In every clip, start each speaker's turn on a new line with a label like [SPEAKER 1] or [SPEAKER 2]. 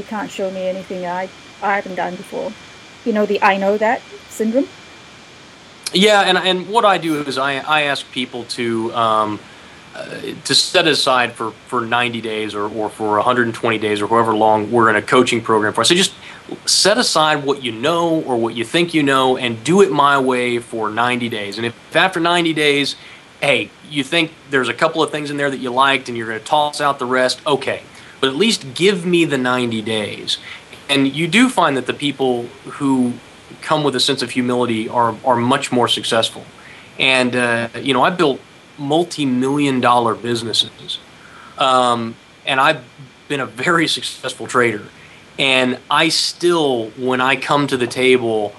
[SPEAKER 1] you can't show me anything I I haven't done before. You know the I know that syndrome.
[SPEAKER 2] Yeah, and and what I do is I I ask people to. Um, uh, to set aside for, for 90 days or, or for 120 days or however long we're in a coaching program for. So just set aside what you know or what you think you know and do it my way for 90 days. And if after 90 days, hey, you think there's a couple of things in there that you liked and you're going to toss out the rest, okay. But at least give me the 90 days. And you do find that the people who come with a sense of humility are, are much more successful. And, uh, you know, I built multi-million dollar businesses. Um, and I've been a very successful trader. And I still, when I come to the table,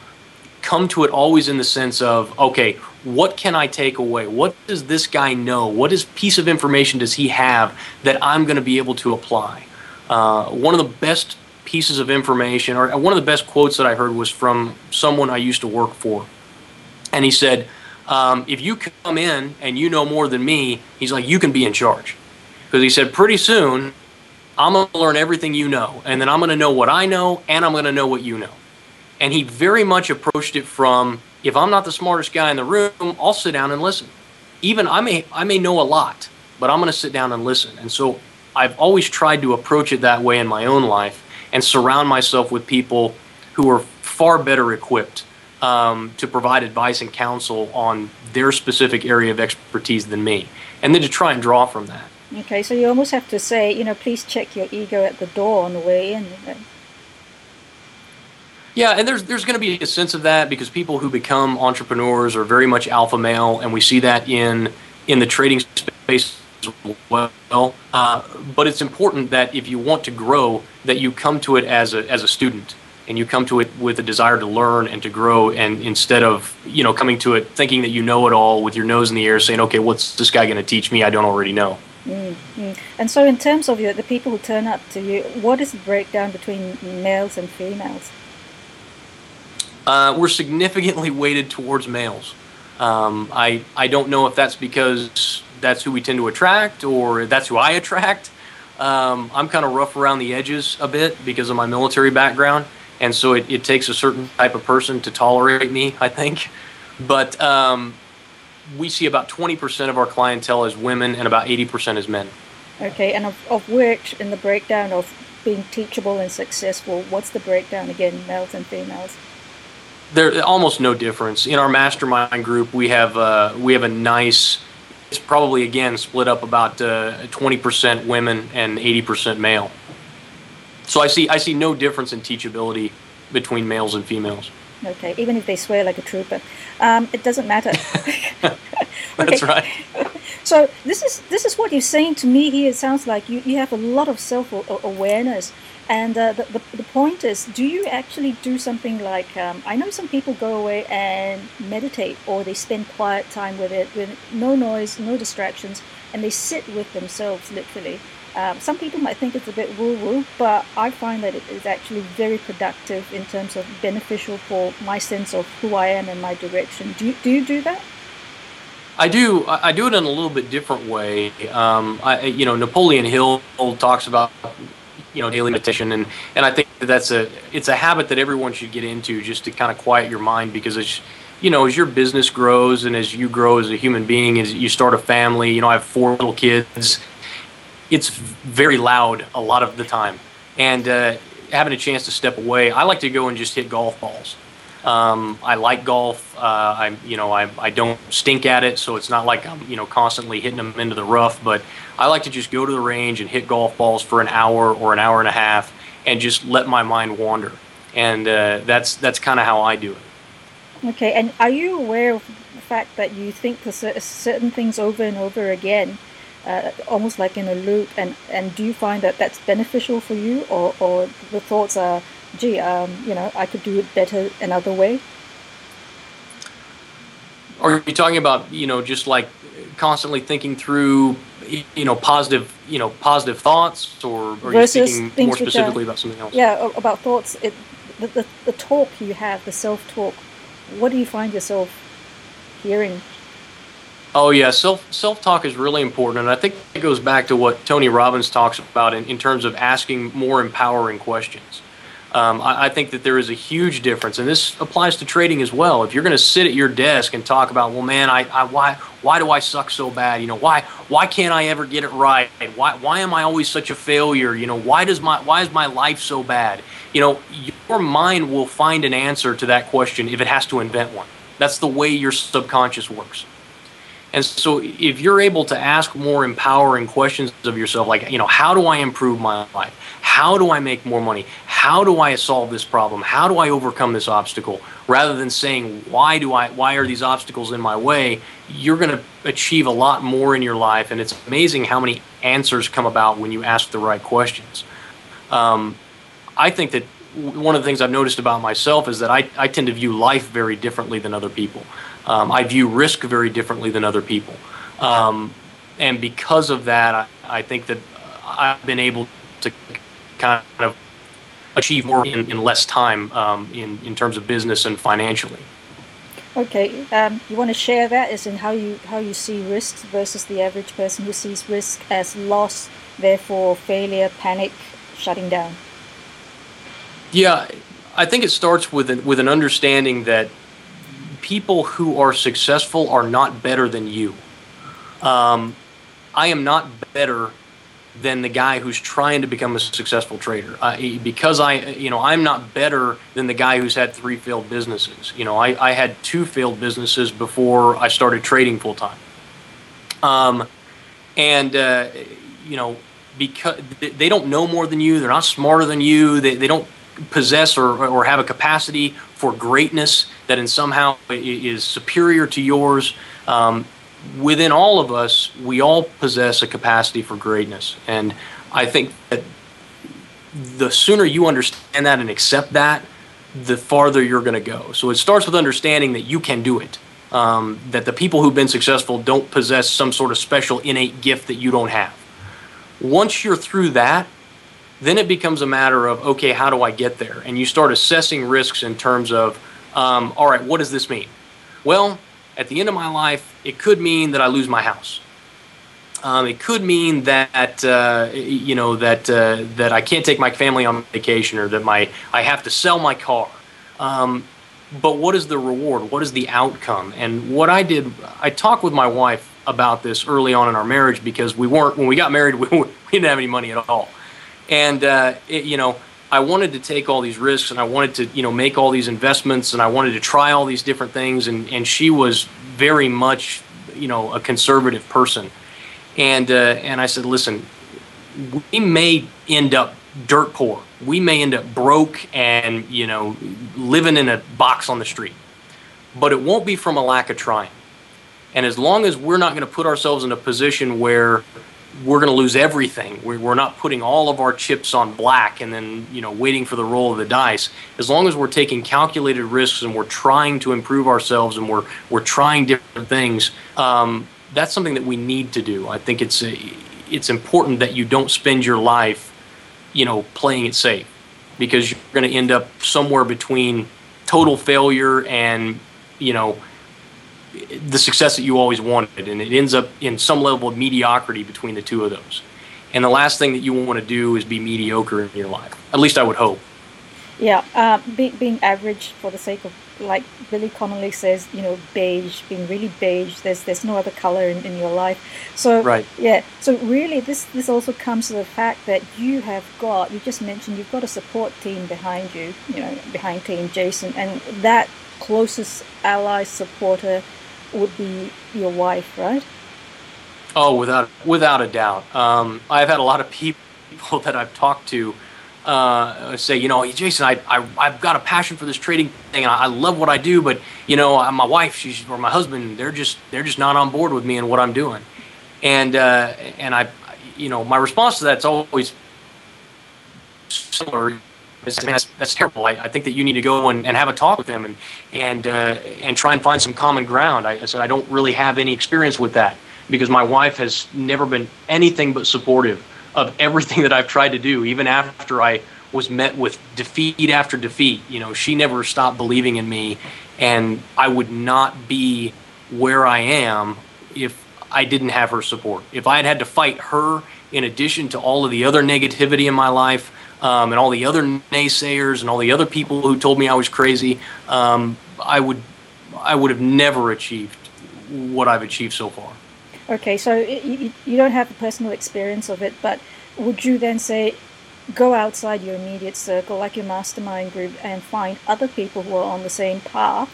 [SPEAKER 2] come to it always in the sense of, okay, what can I take away? What does this guy know? What is piece of information does he have that I'm going to be able to apply? Uh, one of the best pieces of information, or one of the best quotes that I heard was from someone I used to work for. And he said, um, if you come in and you know more than me, he's like, you can be in charge. Because he said, pretty soon, I'm going to learn everything you know. And then I'm going to know what I know, and I'm going to know what you know. And he very much approached it from, if I'm not the smartest guy in the room, I'll sit down and listen. Even I may, I may know a lot, but I'm going to sit down and listen. And so I've always tried to approach it that way in my own life and surround myself with people who are far better equipped um, to provide advice and counsel on their specific area of expertise than me, and then to try and draw from that.
[SPEAKER 1] Okay, so you almost have to say, you know, please check your ego at the door on the way in.
[SPEAKER 2] Yeah, and there's there's going to be a sense of that because people who become entrepreneurs are very much alpha male, and we see that in in the trading space as well. Uh, but it's important that if you want to grow, that you come to it as a as a student and you come to it with a desire to learn and to grow and instead of you know coming to it thinking that you know it all with your nose in the air saying okay what's this guy going to teach me i don't already know
[SPEAKER 1] mm-hmm. and so in terms of your, the people who turn up to you what is the breakdown between males and females
[SPEAKER 2] uh, we're significantly weighted towards males um, I, I don't know if that's because that's who we tend to attract or that's who i attract um, i'm kind of rough around the edges a bit because of my military background and so it, it takes a certain type of person to tolerate me, I think. But um, we see about 20% of our clientele as women and about 80% as men.
[SPEAKER 1] Okay, and of, of which, in the breakdown of being teachable and successful, what's the breakdown again, males and females?
[SPEAKER 2] There almost no difference. In our mastermind group, we have uh, we have a nice. It's probably again split up about uh, 20% women and 80% male. So I see I see no difference in teachability between males and females.
[SPEAKER 1] Okay, even if they swear like a trooper, um, it doesn't matter.
[SPEAKER 2] That's right.
[SPEAKER 1] So this is this is what you're saying to me here. It sounds like you, you have a lot of self awareness, and uh, the, the, the point is, do you actually do something like um, I know some people go away and meditate, or they spend quiet time with it, with no noise, no distractions, and they sit with themselves literally um, some people might think it's a bit woo woo, but I find that it is actually very productive in terms of beneficial for my sense of who I am and my direction. Do you, do you do that?
[SPEAKER 2] I do. I do it in a little bit different way. Um, I, you know, Napoleon Hill talks about you know daily meditation, and and I think that that's a it's a habit that everyone should get into just to kind of quiet your mind because as you know as your business grows and as you grow as a human being, as you start a family, you know, I have four little kids it's very loud a lot of the time. And uh, having a chance to step away, I like to go and just hit golf balls. Um, I like golf. Uh, I, you know, I, I don't stink at it, so it's not like I'm, you know, constantly hitting them into the rough. But I like to just go to the range and hit golf balls for an hour or an hour and a half, and just let my mind wander. And uh, that's that's kind of how I do it.
[SPEAKER 1] Okay. And are you aware of the fact that you think certain things over and over again? uh, almost like in a loop and and do you find that that's beneficial for you or, or the thoughts are gee um, you know i could do it better another way.
[SPEAKER 2] Are you talking about you know just like constantly thinking through you know positive you know positive thoughts or are you speaking more specifically are, about something else?
[SPEAKER 1] Yeah about thoughts. It, the, the, the talk you have the self-talk what do you find yourself hearing?
[SPEAKER 2] Oh yeah, self self talk is really important, and I think it goes back to what Tony Robbins talks about in, in terms of asking more empowering questions. Um, I, I, think that there is a huge difference, and this applies to trading as well. If you're going to sit at your desk and talk about, well, man, I, I why why do I suck so bad? You know, why why can't I ever get it right? Why why am I always such a failure? You know, why does my why is my life so bad? You know, your mind will find an answer to that question if it has to invent one. That's the way your subconscious works. And so if you're able to ask more empowering questions of yourself, like, you know, how do I improve my life? How do I make more money? How do I solve this problem? How do I overcome this obstacle? Rather than saying, why do I, why are these obstacles in my way? You're going to achieve a lot more in your life. And it's amazing how many answers come about when you ask the right questions. Um, I think that one of the things I've noticed about myself is that I, I tend to view life very differently than other people. Um, I view risk very differently than other people. Um, and because of that, I, I, think that I've been able to kind of achieve more in, in less time um, in, in terms of business and financially.
[SPEAKER 1] Okay, um, you want to share that as in how you how you see risk versus the average person who sees risk as loss, therefore failure, panic, shutting down.
[SPEAKER 2] Yeah, I think it starts with an, with an understanding that people who are successful are not better than you. Um, I am not better than the guy who's trying to become a successful trader. Uh, because I, you know, I'm not better than the guy who's had three failed businesses. You know, I, I had two failed businesses before I started trading full time. Um, and, uh, you know, because they don't know more than you, they're not smarter than you, they, they don't possess or, or have a capacity for greatness that in somehow is superior to yours. Um, within all of us, we all possess a capacity for greatness. And I think that the sooner you understand that and accept that, the farther you're going to go. So it starts with understanding that you can do it. Um, that the people who've been successful don't possess some sort of special innate gift that you don't have. Once you're through that, then it becomes a matter of, okay, how do I get there? And you start assessing risks in terms of, um, all right, what does this mean? Well, at the end of my life, it could mean that I lose my house. Um, it could mean that uh, you know that uh, that I can't take my family on vacation, or that my I have to sell my car. Um, but what is the reward? What is the outcome? And what I did, I talked with my wife about this early on in our marriage because we weren't when we got married, we, we didn't have any money at all. And uh, it, you know, I wanted to take all these risks and I wanted to, you know, make all these investments and I wanted to try all these different things. And, and she was very much, you know, a conservative person. And, uh, and I said, listen, we may end up dirt poor. We may end up broke and, you know, living in a box on the street. But it won't be from a lack of trying. And as long as we're not going to put ourselves in a position where we're going to lose everything. We're not putting all of our chips on black and then you know waiting for the roll of the dice. As long as we're taking calculated risks and we're trying to improve ourselves and we're we're trying different things, um, that's something that we need to do. I think it's a, it's important that you don't spend your life, you know, playing it safe, because you're going to end up somewhere between total failure and you know the success that you always wanted, and it ends up in some level of mediocrity between the two of those. And the last thing that you want to do is be mediocre in your life. At least I would hope.
[SPEAKER 1] Yeah, uh, be, being average for the sake of, like Billy Connolly says, you know, beige, being really beige. There's there's no other color in, in your life. So
[SPEAKER 2] right.
[SPEAKER 1] yeah. So really, this this also comes to the fact that you have got. You just mentioned you've got a support team behind you. You know, behind Team Jason, and that closest ally supporter would be your wife, right?
[SPEAKER 2] Oh, without without a doubt. Um, I've had a lot of people that I've talked to uh, say, you know, Jason, I, I I've got a passion for this trading thing, and I, I love what I do, but you know, my wife, she's or my husband, they're just they're just not on board with me and what I'm doing, and uh, and I, you know, my response to that's always similar that's, that's terrible. I, I, think that you need to go and, and have a talk with them and and uh, and try and find some common ground. I, I said I don't really have any experience with that because my wife has never been anything but supportive of everything that I've tried to do, even after I was met with defeat after defeat. You know, she never stopped believing in me, and I would not be where I am if I didn't have her support. If I had had to fight her in addition to all of the other negativity in my life um, and all the other naysayers and all the other people who told me I was crazy, um, I would I would have never achieved what I've achieved so far.
[SPEAKER 1] Okay, so you, you don't have a personal experience of it, but would you then say go outside your immediate circle, like your mastermind group, and find other people who are on the same path?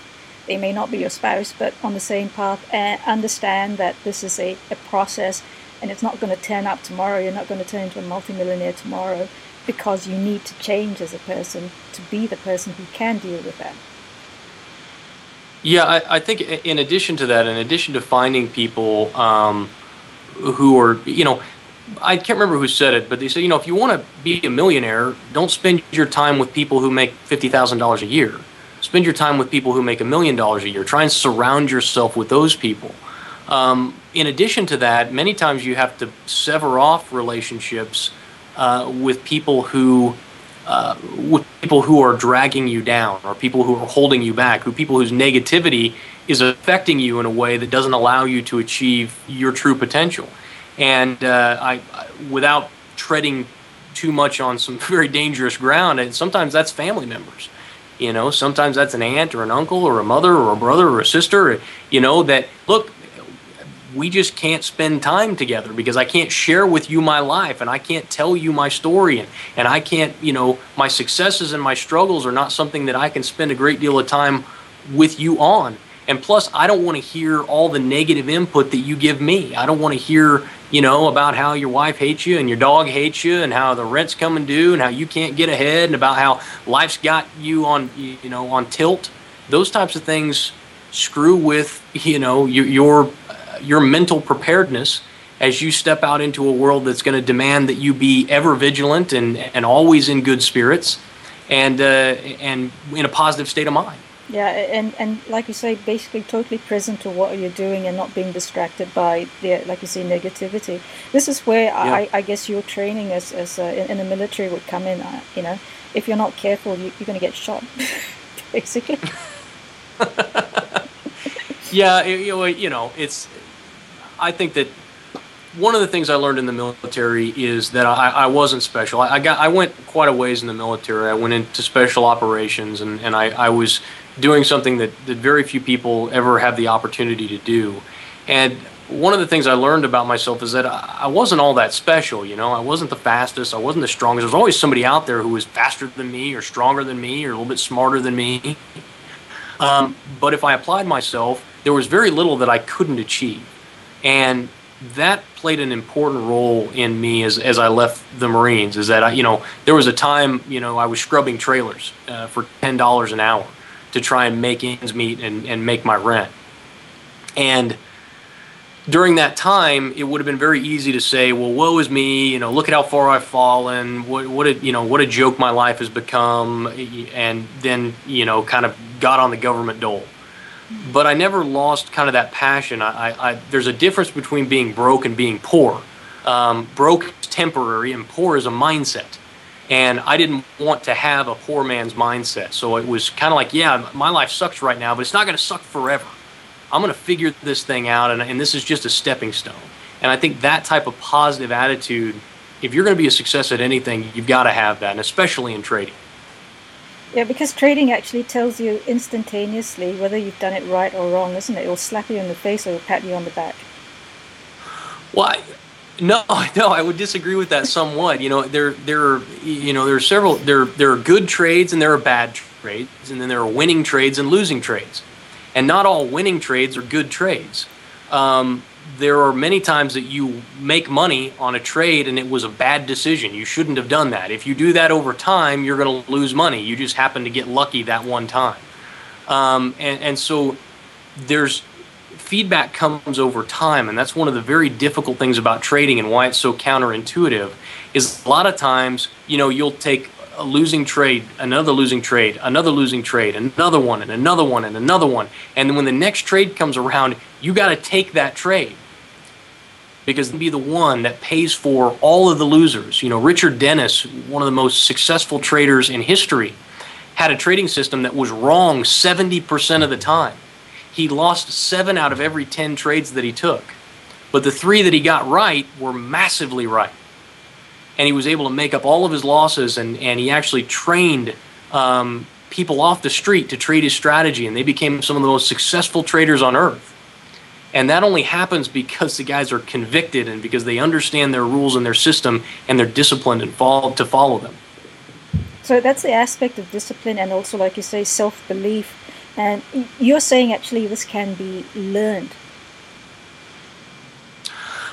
[SPEAKER 1] They may not be your spouse, but on the same path, and understand that this is a, a process and it's not going to turn up tomorrow. You're not going to turn into a multimillionaire tomorrow because you need to change as a person to be the person who can deal with that.
[SPEAKER 2] Yeah, I, I think in addition to that, in addition to finding people um, who are, you know, I can't remember who said it, but they said, you know, if you want to be a millionaire, don't spend your time with people who make $50,000 a year. Spend your time with people who make a million dollars a year. Try and surround yourself with those people. Um, in addition to that, many times you have to sever off relationships uh, with people who uh, with people who are dragging you down or people who are holding you back, who people whose negativity is affecting you in a way that doesn't allow you to achieve your true potential. And uh, I, without treading too much on some very dangerous ground, and sometimes that's family members. You know, sometimes that's an aunt or an uncle or a mother or a brother or a sister. You know that look, we just can't spend time together because I can't share with you my life and I can't tell you my story and, and I can't, you know, my successes and my struggles are not something that I can spend a great deal of time with you on. And plus, I don't want to hear all the negative input that you give me. I don't want to hear, you know, about how your wife hates you and your dog hates you and how the rent's coming due and how you can't get ahead and about how life's got you on, you know, on tilt. Those types of things screw with, you know, your, your your mental preparedness as you step out into a world that's going to demand that you be ever vigilant and, and always in good spirits and uh, and in a positive state of mind.
[SPEAKER 1] Yeah, and, and like you say, basically totally present to what you're doing and not being distracted by the like you say negativity. This is where yeah. I, I guess your training as, as uh, in, the military would come in. Uh, you know, if you're not careful, you, you're going to get shot, basically.
[SPEAKER 2] yeah, you know, it's I think that one of the things I learned in the military is that I, I wasn't special. I, I, got I went quite a ways in the military. I went into special operations, and, and I, I was doing something that, that very few people ever have the opportunity to do. And one of the things I learned about myself is that I wasn't all that special. You know, I wasn't the fastest. I wasn't the strongest. There was always somebody out there who was faster than me, or stronger than me, or a little bit smarter than me. Um, but if I applied myself, there was very little that I couldn't achieve. And that played an important role in me as, as I left the Marines. Is that I, you know there was a time you know I was scrubbing trailers uh, for ten dollars an hour to try and make ends meet and, and make my rent. And during that time, it would have been very easy to say, "Well, woe is me! You know, look at how far I've fallen. What what a you know what a joke my life has become." And then you know, kind of got on the government dole but I never lost kind of that passion. I, I, I there's a difference between being broke and being poor. Um, broke is temporary, and poor is a mindset. And I didn't want to have a poor man's mindset. So it was kind of like, yeah, my life sucks right now, but it's not going to suck forever. I'm going to figure this thing out, and, and this is just a stepping stone. And I think that type of positive attitude, if you're going to be a success at anything, you've got to have that, and especially in trading.
[SPEAKER 1] Yeah, because trading actually tells you instantaneously whether you've done it right or wrong, isn't it? It'll slap you in the face or pat you on the back.
[SPEAKER 2] Well, no, no, I would disagree with that somewhat. You know, there, there are, you know, there are several. There, there are good trades and there are bad trades, and then there are winning trades and losing trades, and not all winning trades are good trades. Um, there are many times that you make money on a trade and it was a bad decision. You shouldn't have done that. If you do that over time, you're going to lose money. You just happen to get lucky that one time. Um, and, and so there's feedback comes over time and that's one of the very difficult things about trading and why it's so counterintuitive is a lot of times you know you'll take a losing trade another losing trade another losing trade another one and another one and another one and then when the next trade comes around you got to take that trade because be the one that pays for all of the losers. You know, Richard Dennis, one of the most successful traders in history, had a trading system that was wrong 70% of the time. he lost seven out of every 10 trades that he took. But the three that he got right were massively right. And he was able to make up all of his losses, and, and he actually trained um, people off the street to trade his strategy, and they became some of the most successful traders on earth. And that only happens because the guys are convicted and because they understand their rules and their system and they're disciplined and follow, to follow them.
[SPEAKER 1] So that's the aspect of discipline and also, like you say, self belief. And you're saying actually this can be learned.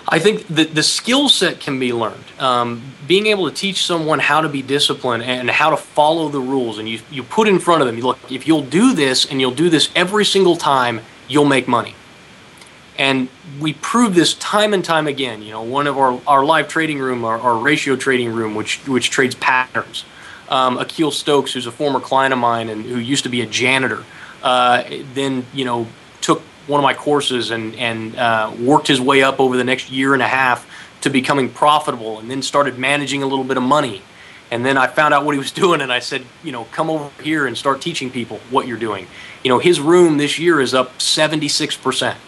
[SPEAKER 2] I think the, the skill set can be learned. Um, being able to teach someone how to be disciplined and how to follow the rules, and you, you put in front of them, look, if you'll do this and you'll do this every single time, you'll make money. And we prove this time and time again. You know, one of our, our live trading room, our, our ratio trading room, which which trades patterns. Um, Akil Stokes, who's a former client of mine and who used to be a janitor, uh, then you know took one of my courses and and uh, worked his way up over the next year and a half to becoming profitable, and then started managing a little bit of money. And then I found out what he was doing, and I said, you know, come over here and start teaching people what you're doing. You know, his room this year is up 76 percent.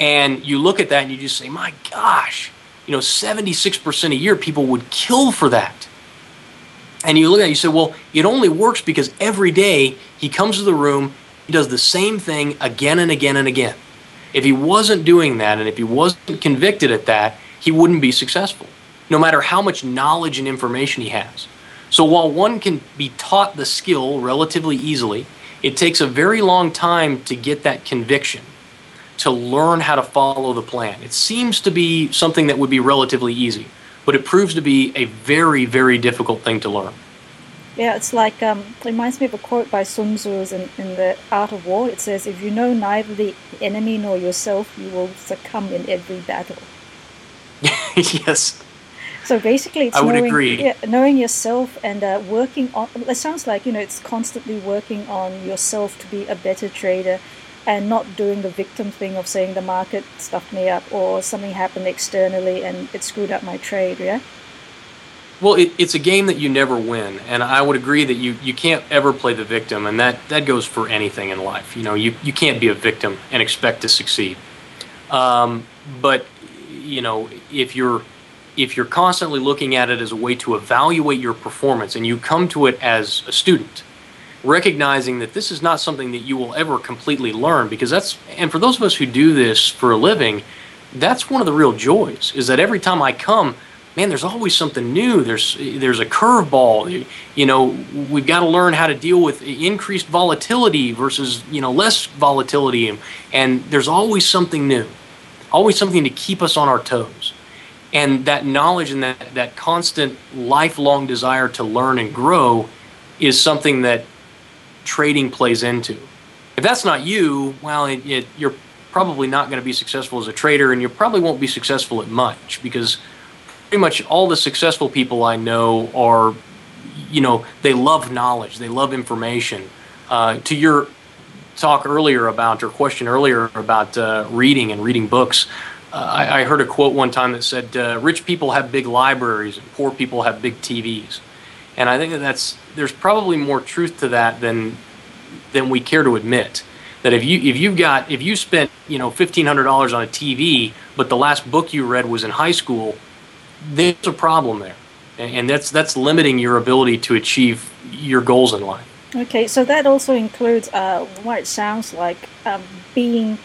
[SPEAKER 2] And you look at that and you just say, my gosh, you know, 76% a year, people would kill for that. And you look at it, you say, well, it only works because every day he comes to the room, he does the same thing again and again and again. If he wasn't doing that and if he wasn't convicted at that, he wouldn't be successful, no matter how much knowledge and information he has. So while one can be taught the skill relatively easily, it takes a very long time to get that conviction to learn how to follow the plan. It seems to be something that would be relatively easy, but it proves to be a very, very difficult thing to learn.
[SPEAKER 1] Yeah, it's like, um, it reminds me of a quote by Sun Tzu in, in The Art of War. It says, If you know neither the enemy nor yourself, you will succumb in every battle.
[SPEAKER 2] yes.
[SPEAKER 1] So basically, it's
[SPEAKER 2] I would
[SPEAKER 1] knowing,
[SPEAKER 2] agree.
[SPEAKER 1] Yeah, knowing yourself and uh, working on. It sounds like you know it's constantly working on yourself to be a better trader, and not doing the victim thing of saying the market stuffed me up or something happened externally and it screwed up my trade, yeah?
[SPEAKER 2] Well, it, it's a game that you never win, and I would agree that you, you can't ever play the victim, and that, that goes for anything in life. You know, you, you can't be a victim and expect to succeed. Um, but you know, if you're if you're constantly looking at it as a way to evaluate your performance, and you come to it as a student, recognizing that this is not something that you will ever completely learn because that's and for those of us who do this for a living that's one of the real joys is that every time i come man there's always something new. There's there's a curveball. You know we've got to learn how to deal with increased volatility versus you know less volatility. And, and there's always something new always something to keep us on our toes. And that knowledge and that that constant lifelong desire to learn and grow is something that trading plays into. If that's not you, well, it, it, you're probably not going to be successful as a trader, and you probably won't be successful at much because pretty much all the successful people I know are, you know, they love knowledge, they love information. Uh, to your talk earlier about, or question earlier about uh, reading and reading books, uh, I, I, heard a quote one time that said, uh, "Rich people have big libraries, and poor people have big TVs." And I think that that's there's probably more truth to that than than we care to admit. That if you if you've got if you spent you know fifteen hundred dollars on a TV, but the last book you read was in high school, there's a problem there, and that's that's limiting your ability to achieve your goals in life.
[SPEAKER 1] Okay, so that also includes uh, what it sounds like um, being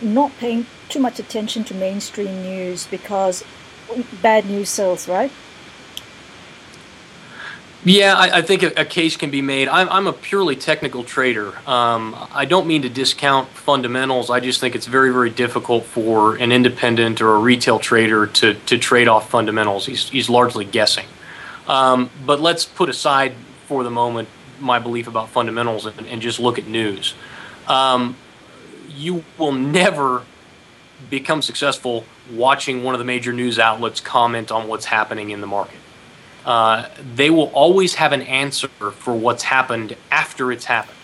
[SPEAKER 1] not paying too much attention to mainstream news because bad news sells, right?
[SPEAKER 2] Yeah, I, I think a, a, case can be made. I'm, I'm a purely technical trader. Um, I don't mean to discount fundamentals. I just think it's very, very difficult for an independent or a retail trader to, to trade off fundamentals. He's, he's largely guessing. Um, but let's put aside for the moment my belief about fundamentals and, and just look at news. Um, you will never become successful watching one of the major news outlets comment on what's happening in the market uh, they will always have an answer for what's happened after it's happened.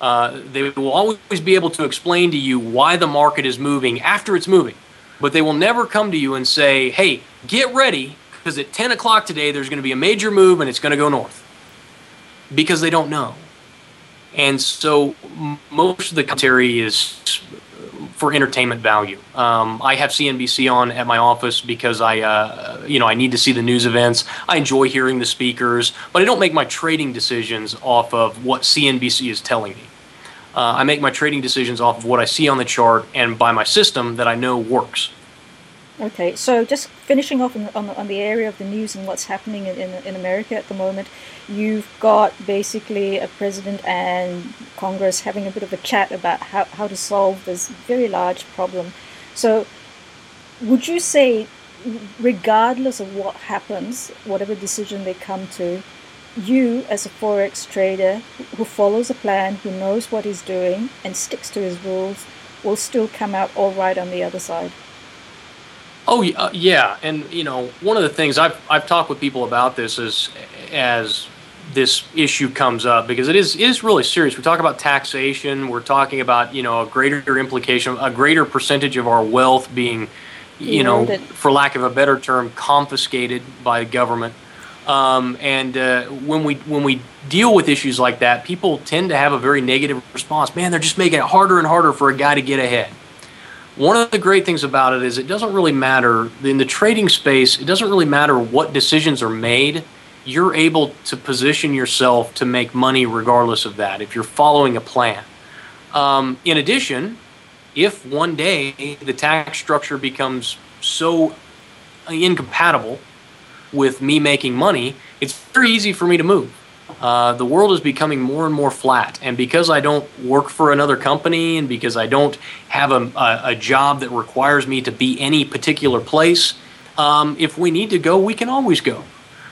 [SPEAKER 2] Uh, they will always be able to explain to you why the market is moving after it's moving, but they will never come to you and say, hey, get ready, because at 10 o'clock today there's going to be a major move and it's going to go north. Because they don't know. And so most of the commentary is for entertainment value. Um, I have CNBC on at my office because I, uh, you know, I need to see the news events. I enjoy hearing the speakers, but I don't make my trading decisions off of what CNBC is telling me. Uh, I make my trading decisions off of what I see on the chart and by my system that I know works.
[SPEAKER 1] Okay, so just finishing off on, on, on, the area of the news and what's happening in, in, in, America at the moment, you've got basically a president and Congress having a bit of a chat about how, how to solve this very large problem. So, would you say, regardless of what happens, whatever decision they come to, you as a forex trader who follows a plan, who knows what he's doing, and sticks to his rules, will still come out all right on the other side?
[SPEAKER 2] Oh uh, yeah, and you know one of the things I've I've talked with people about this is as this issue comes up because it is it is really serious. We talk about taxation. We're talking about you know a greater implication, a greater percentage of our wealth being, you know, for lack of a better term, confiscated by the government. Um, and uh, when we when we deal with issues like that, people tend to have a very negative response. Man, they're just making it harder and harder for a guy to get ahead. One of the great things about it is it doesn't really matter in the trading space, it doesn't really matter what decisions are made. You're able to position yourself to make money regardless of that if you're following a plan. Um, in addition, if one day the tax structure becomes so incompatible with me making money, it's very easy for me to move. Uh, the world is becoming more and more flat. And because I don't work for another company and because I don't have a, a, a job that requires me to be any particular place, um, if we need to go, we can always go.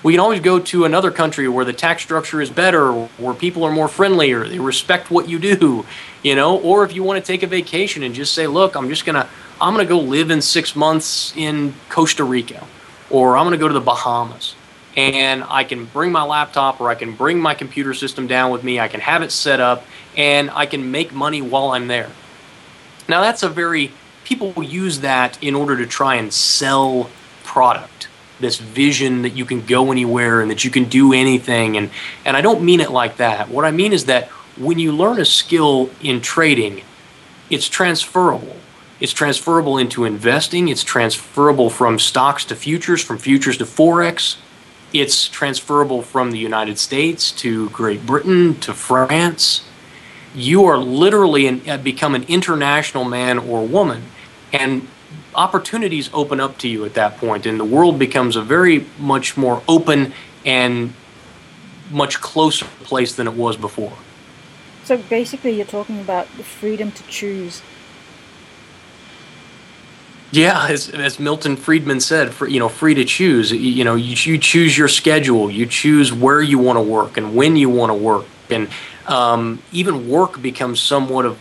[SPEAKER 2] We can always go to another country where the tax structure is better, where people are more friendly, or they respect what you do, you know. Or if you want to take a vacation and just say, "Look, I'm just gonna, I'm gonna go live in six months in Costa Rica, or I'm gonna go to the Bahamas." And I can bring my laptop or I can bring my computer system down with me. I can have it set up and I can make money while I'm there. Now, that's a very, people use that in order to try and sell product. This vision that you can go anywhere and that you can do anything. And, and I don't mean it like that. What I mean is that when you learn a skill in trading, it's transferable. It's transferable into investing, it's transferable from stocks to futures, from futures to Forex it's transferable from the United States to Great Britain to France. You are literally an, uh, become an international man or woman, and opportunities open up to you at that point, and the world becomes a very much more open and much closer place than it was before.
[SPEAKER 1] So basically, you're talking about the freedom to choose
[SPEAKER 2] yeah, as, as Milton Friedman said, for, you know, free to choose. You know, you, you choose your schedule, you choose where you want to work and when you want to work, and um, even work becomes somewhat of,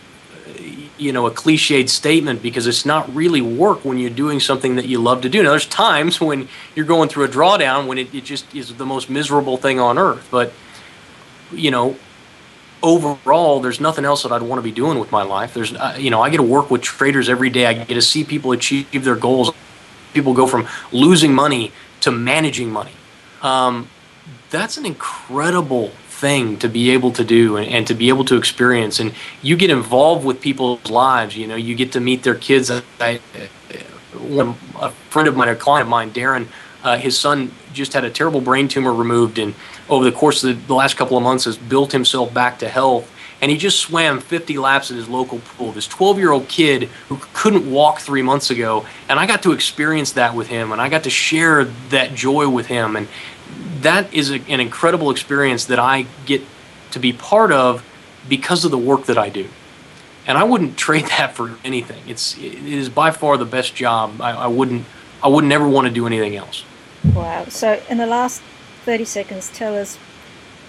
[SPEAKER 2] you know, a cliched statement because it's not really work when you're doing something that you love to do. Now, there's times when you're going through a drawdown when it, it just is the most miserable thing on earth, but you know, overall, there's nothing else that I'd want to be doing with my life. There's, uh, you know, I get to work with traders every day. I get to see people achieve their goals. People go from losing money to managing money. Um, that's an incredible thing to be able to do and, and, to be able to experience. And you get involved with people's lives. You know, you get to meet their kids. I, I, one, a friend of mine, a client of mine, Darren, uh, his son just had a terrible brain tumor removed, and over the course of the, last couple of months has built himself back to health. And he just swam 50 laps at his local pool. This 12 year old kid who couldn't walk three months ago, and I got to experience that with him, and I got to share that joy with him, and that is a, an incredible experience that I get to be part of because of the work that I do and I wouldn't trade that for anything. It's it is by far the best job. I, I wouldn't I would never want to do anything else.
[SPEAKER 1] Wow. So, in the last 30 seconds, tell us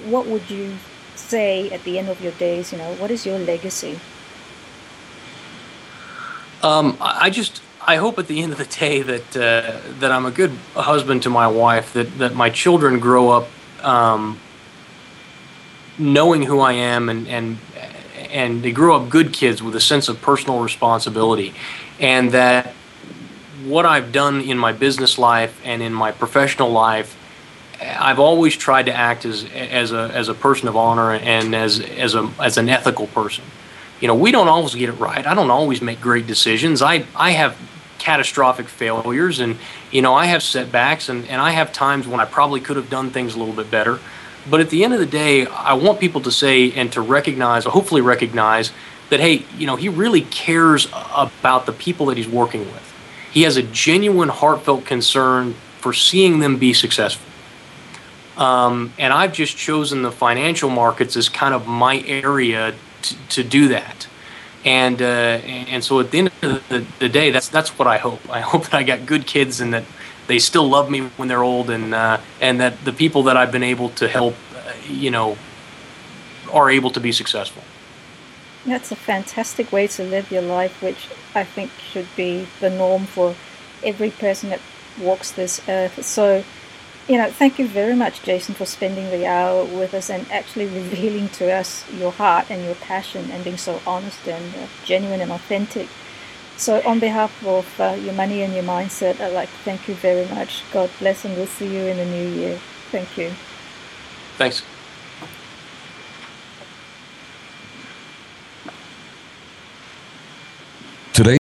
[SPEAKER 1] what would you say at the end of your days? You know, what is your legacy?
[SPEAKER 2] Um, I just I hope at the end of the day that uh, that I'm a good husband to my wife. That that my children grow up um, knowing who I am and and and they grow up good kids with a sense of personal responsibility, and that what I've done in my business life and in my professional life I've always tried to act as as a as a person of honor and as as a as an ethical person. You know, we don't always get it right. I don't always make great decisions. I I have catastrophic failures and you know, I have setbacks and and I have times when I probably could have done things a little bit better. But at the end of the day, I want people to say and to recognize, hopefully recognize that hey, you know, he really cares about the people that he's working with. He has a genuine heartfelt concern for seeing them be successful. Um, and I've just chosen the financial markets as kind of my area to, to do that. And uh, and so at the end of the, the, day, that's that's what I hope. I hope that I got good kids and that they still love me when they're old, and uh, and that the people that I've been able to help, uh, you know, are able to be successful.
[SPEAKER 1] That's a fantastic way to live your life, which I think should be the norm for every person that walks this earth. So you know, thank you very much, Jason, for spending the hour with us and actually revealing to us your heart and your passion and being so honest and uh, genuine and authentic. So, on behalf of uh, your money and your mindset, I'd like to thank you very much. God bless, and we'll see you in the new year. Thank you.
[SPEAKER 2] Thanks.
[SPEAKER 3] Today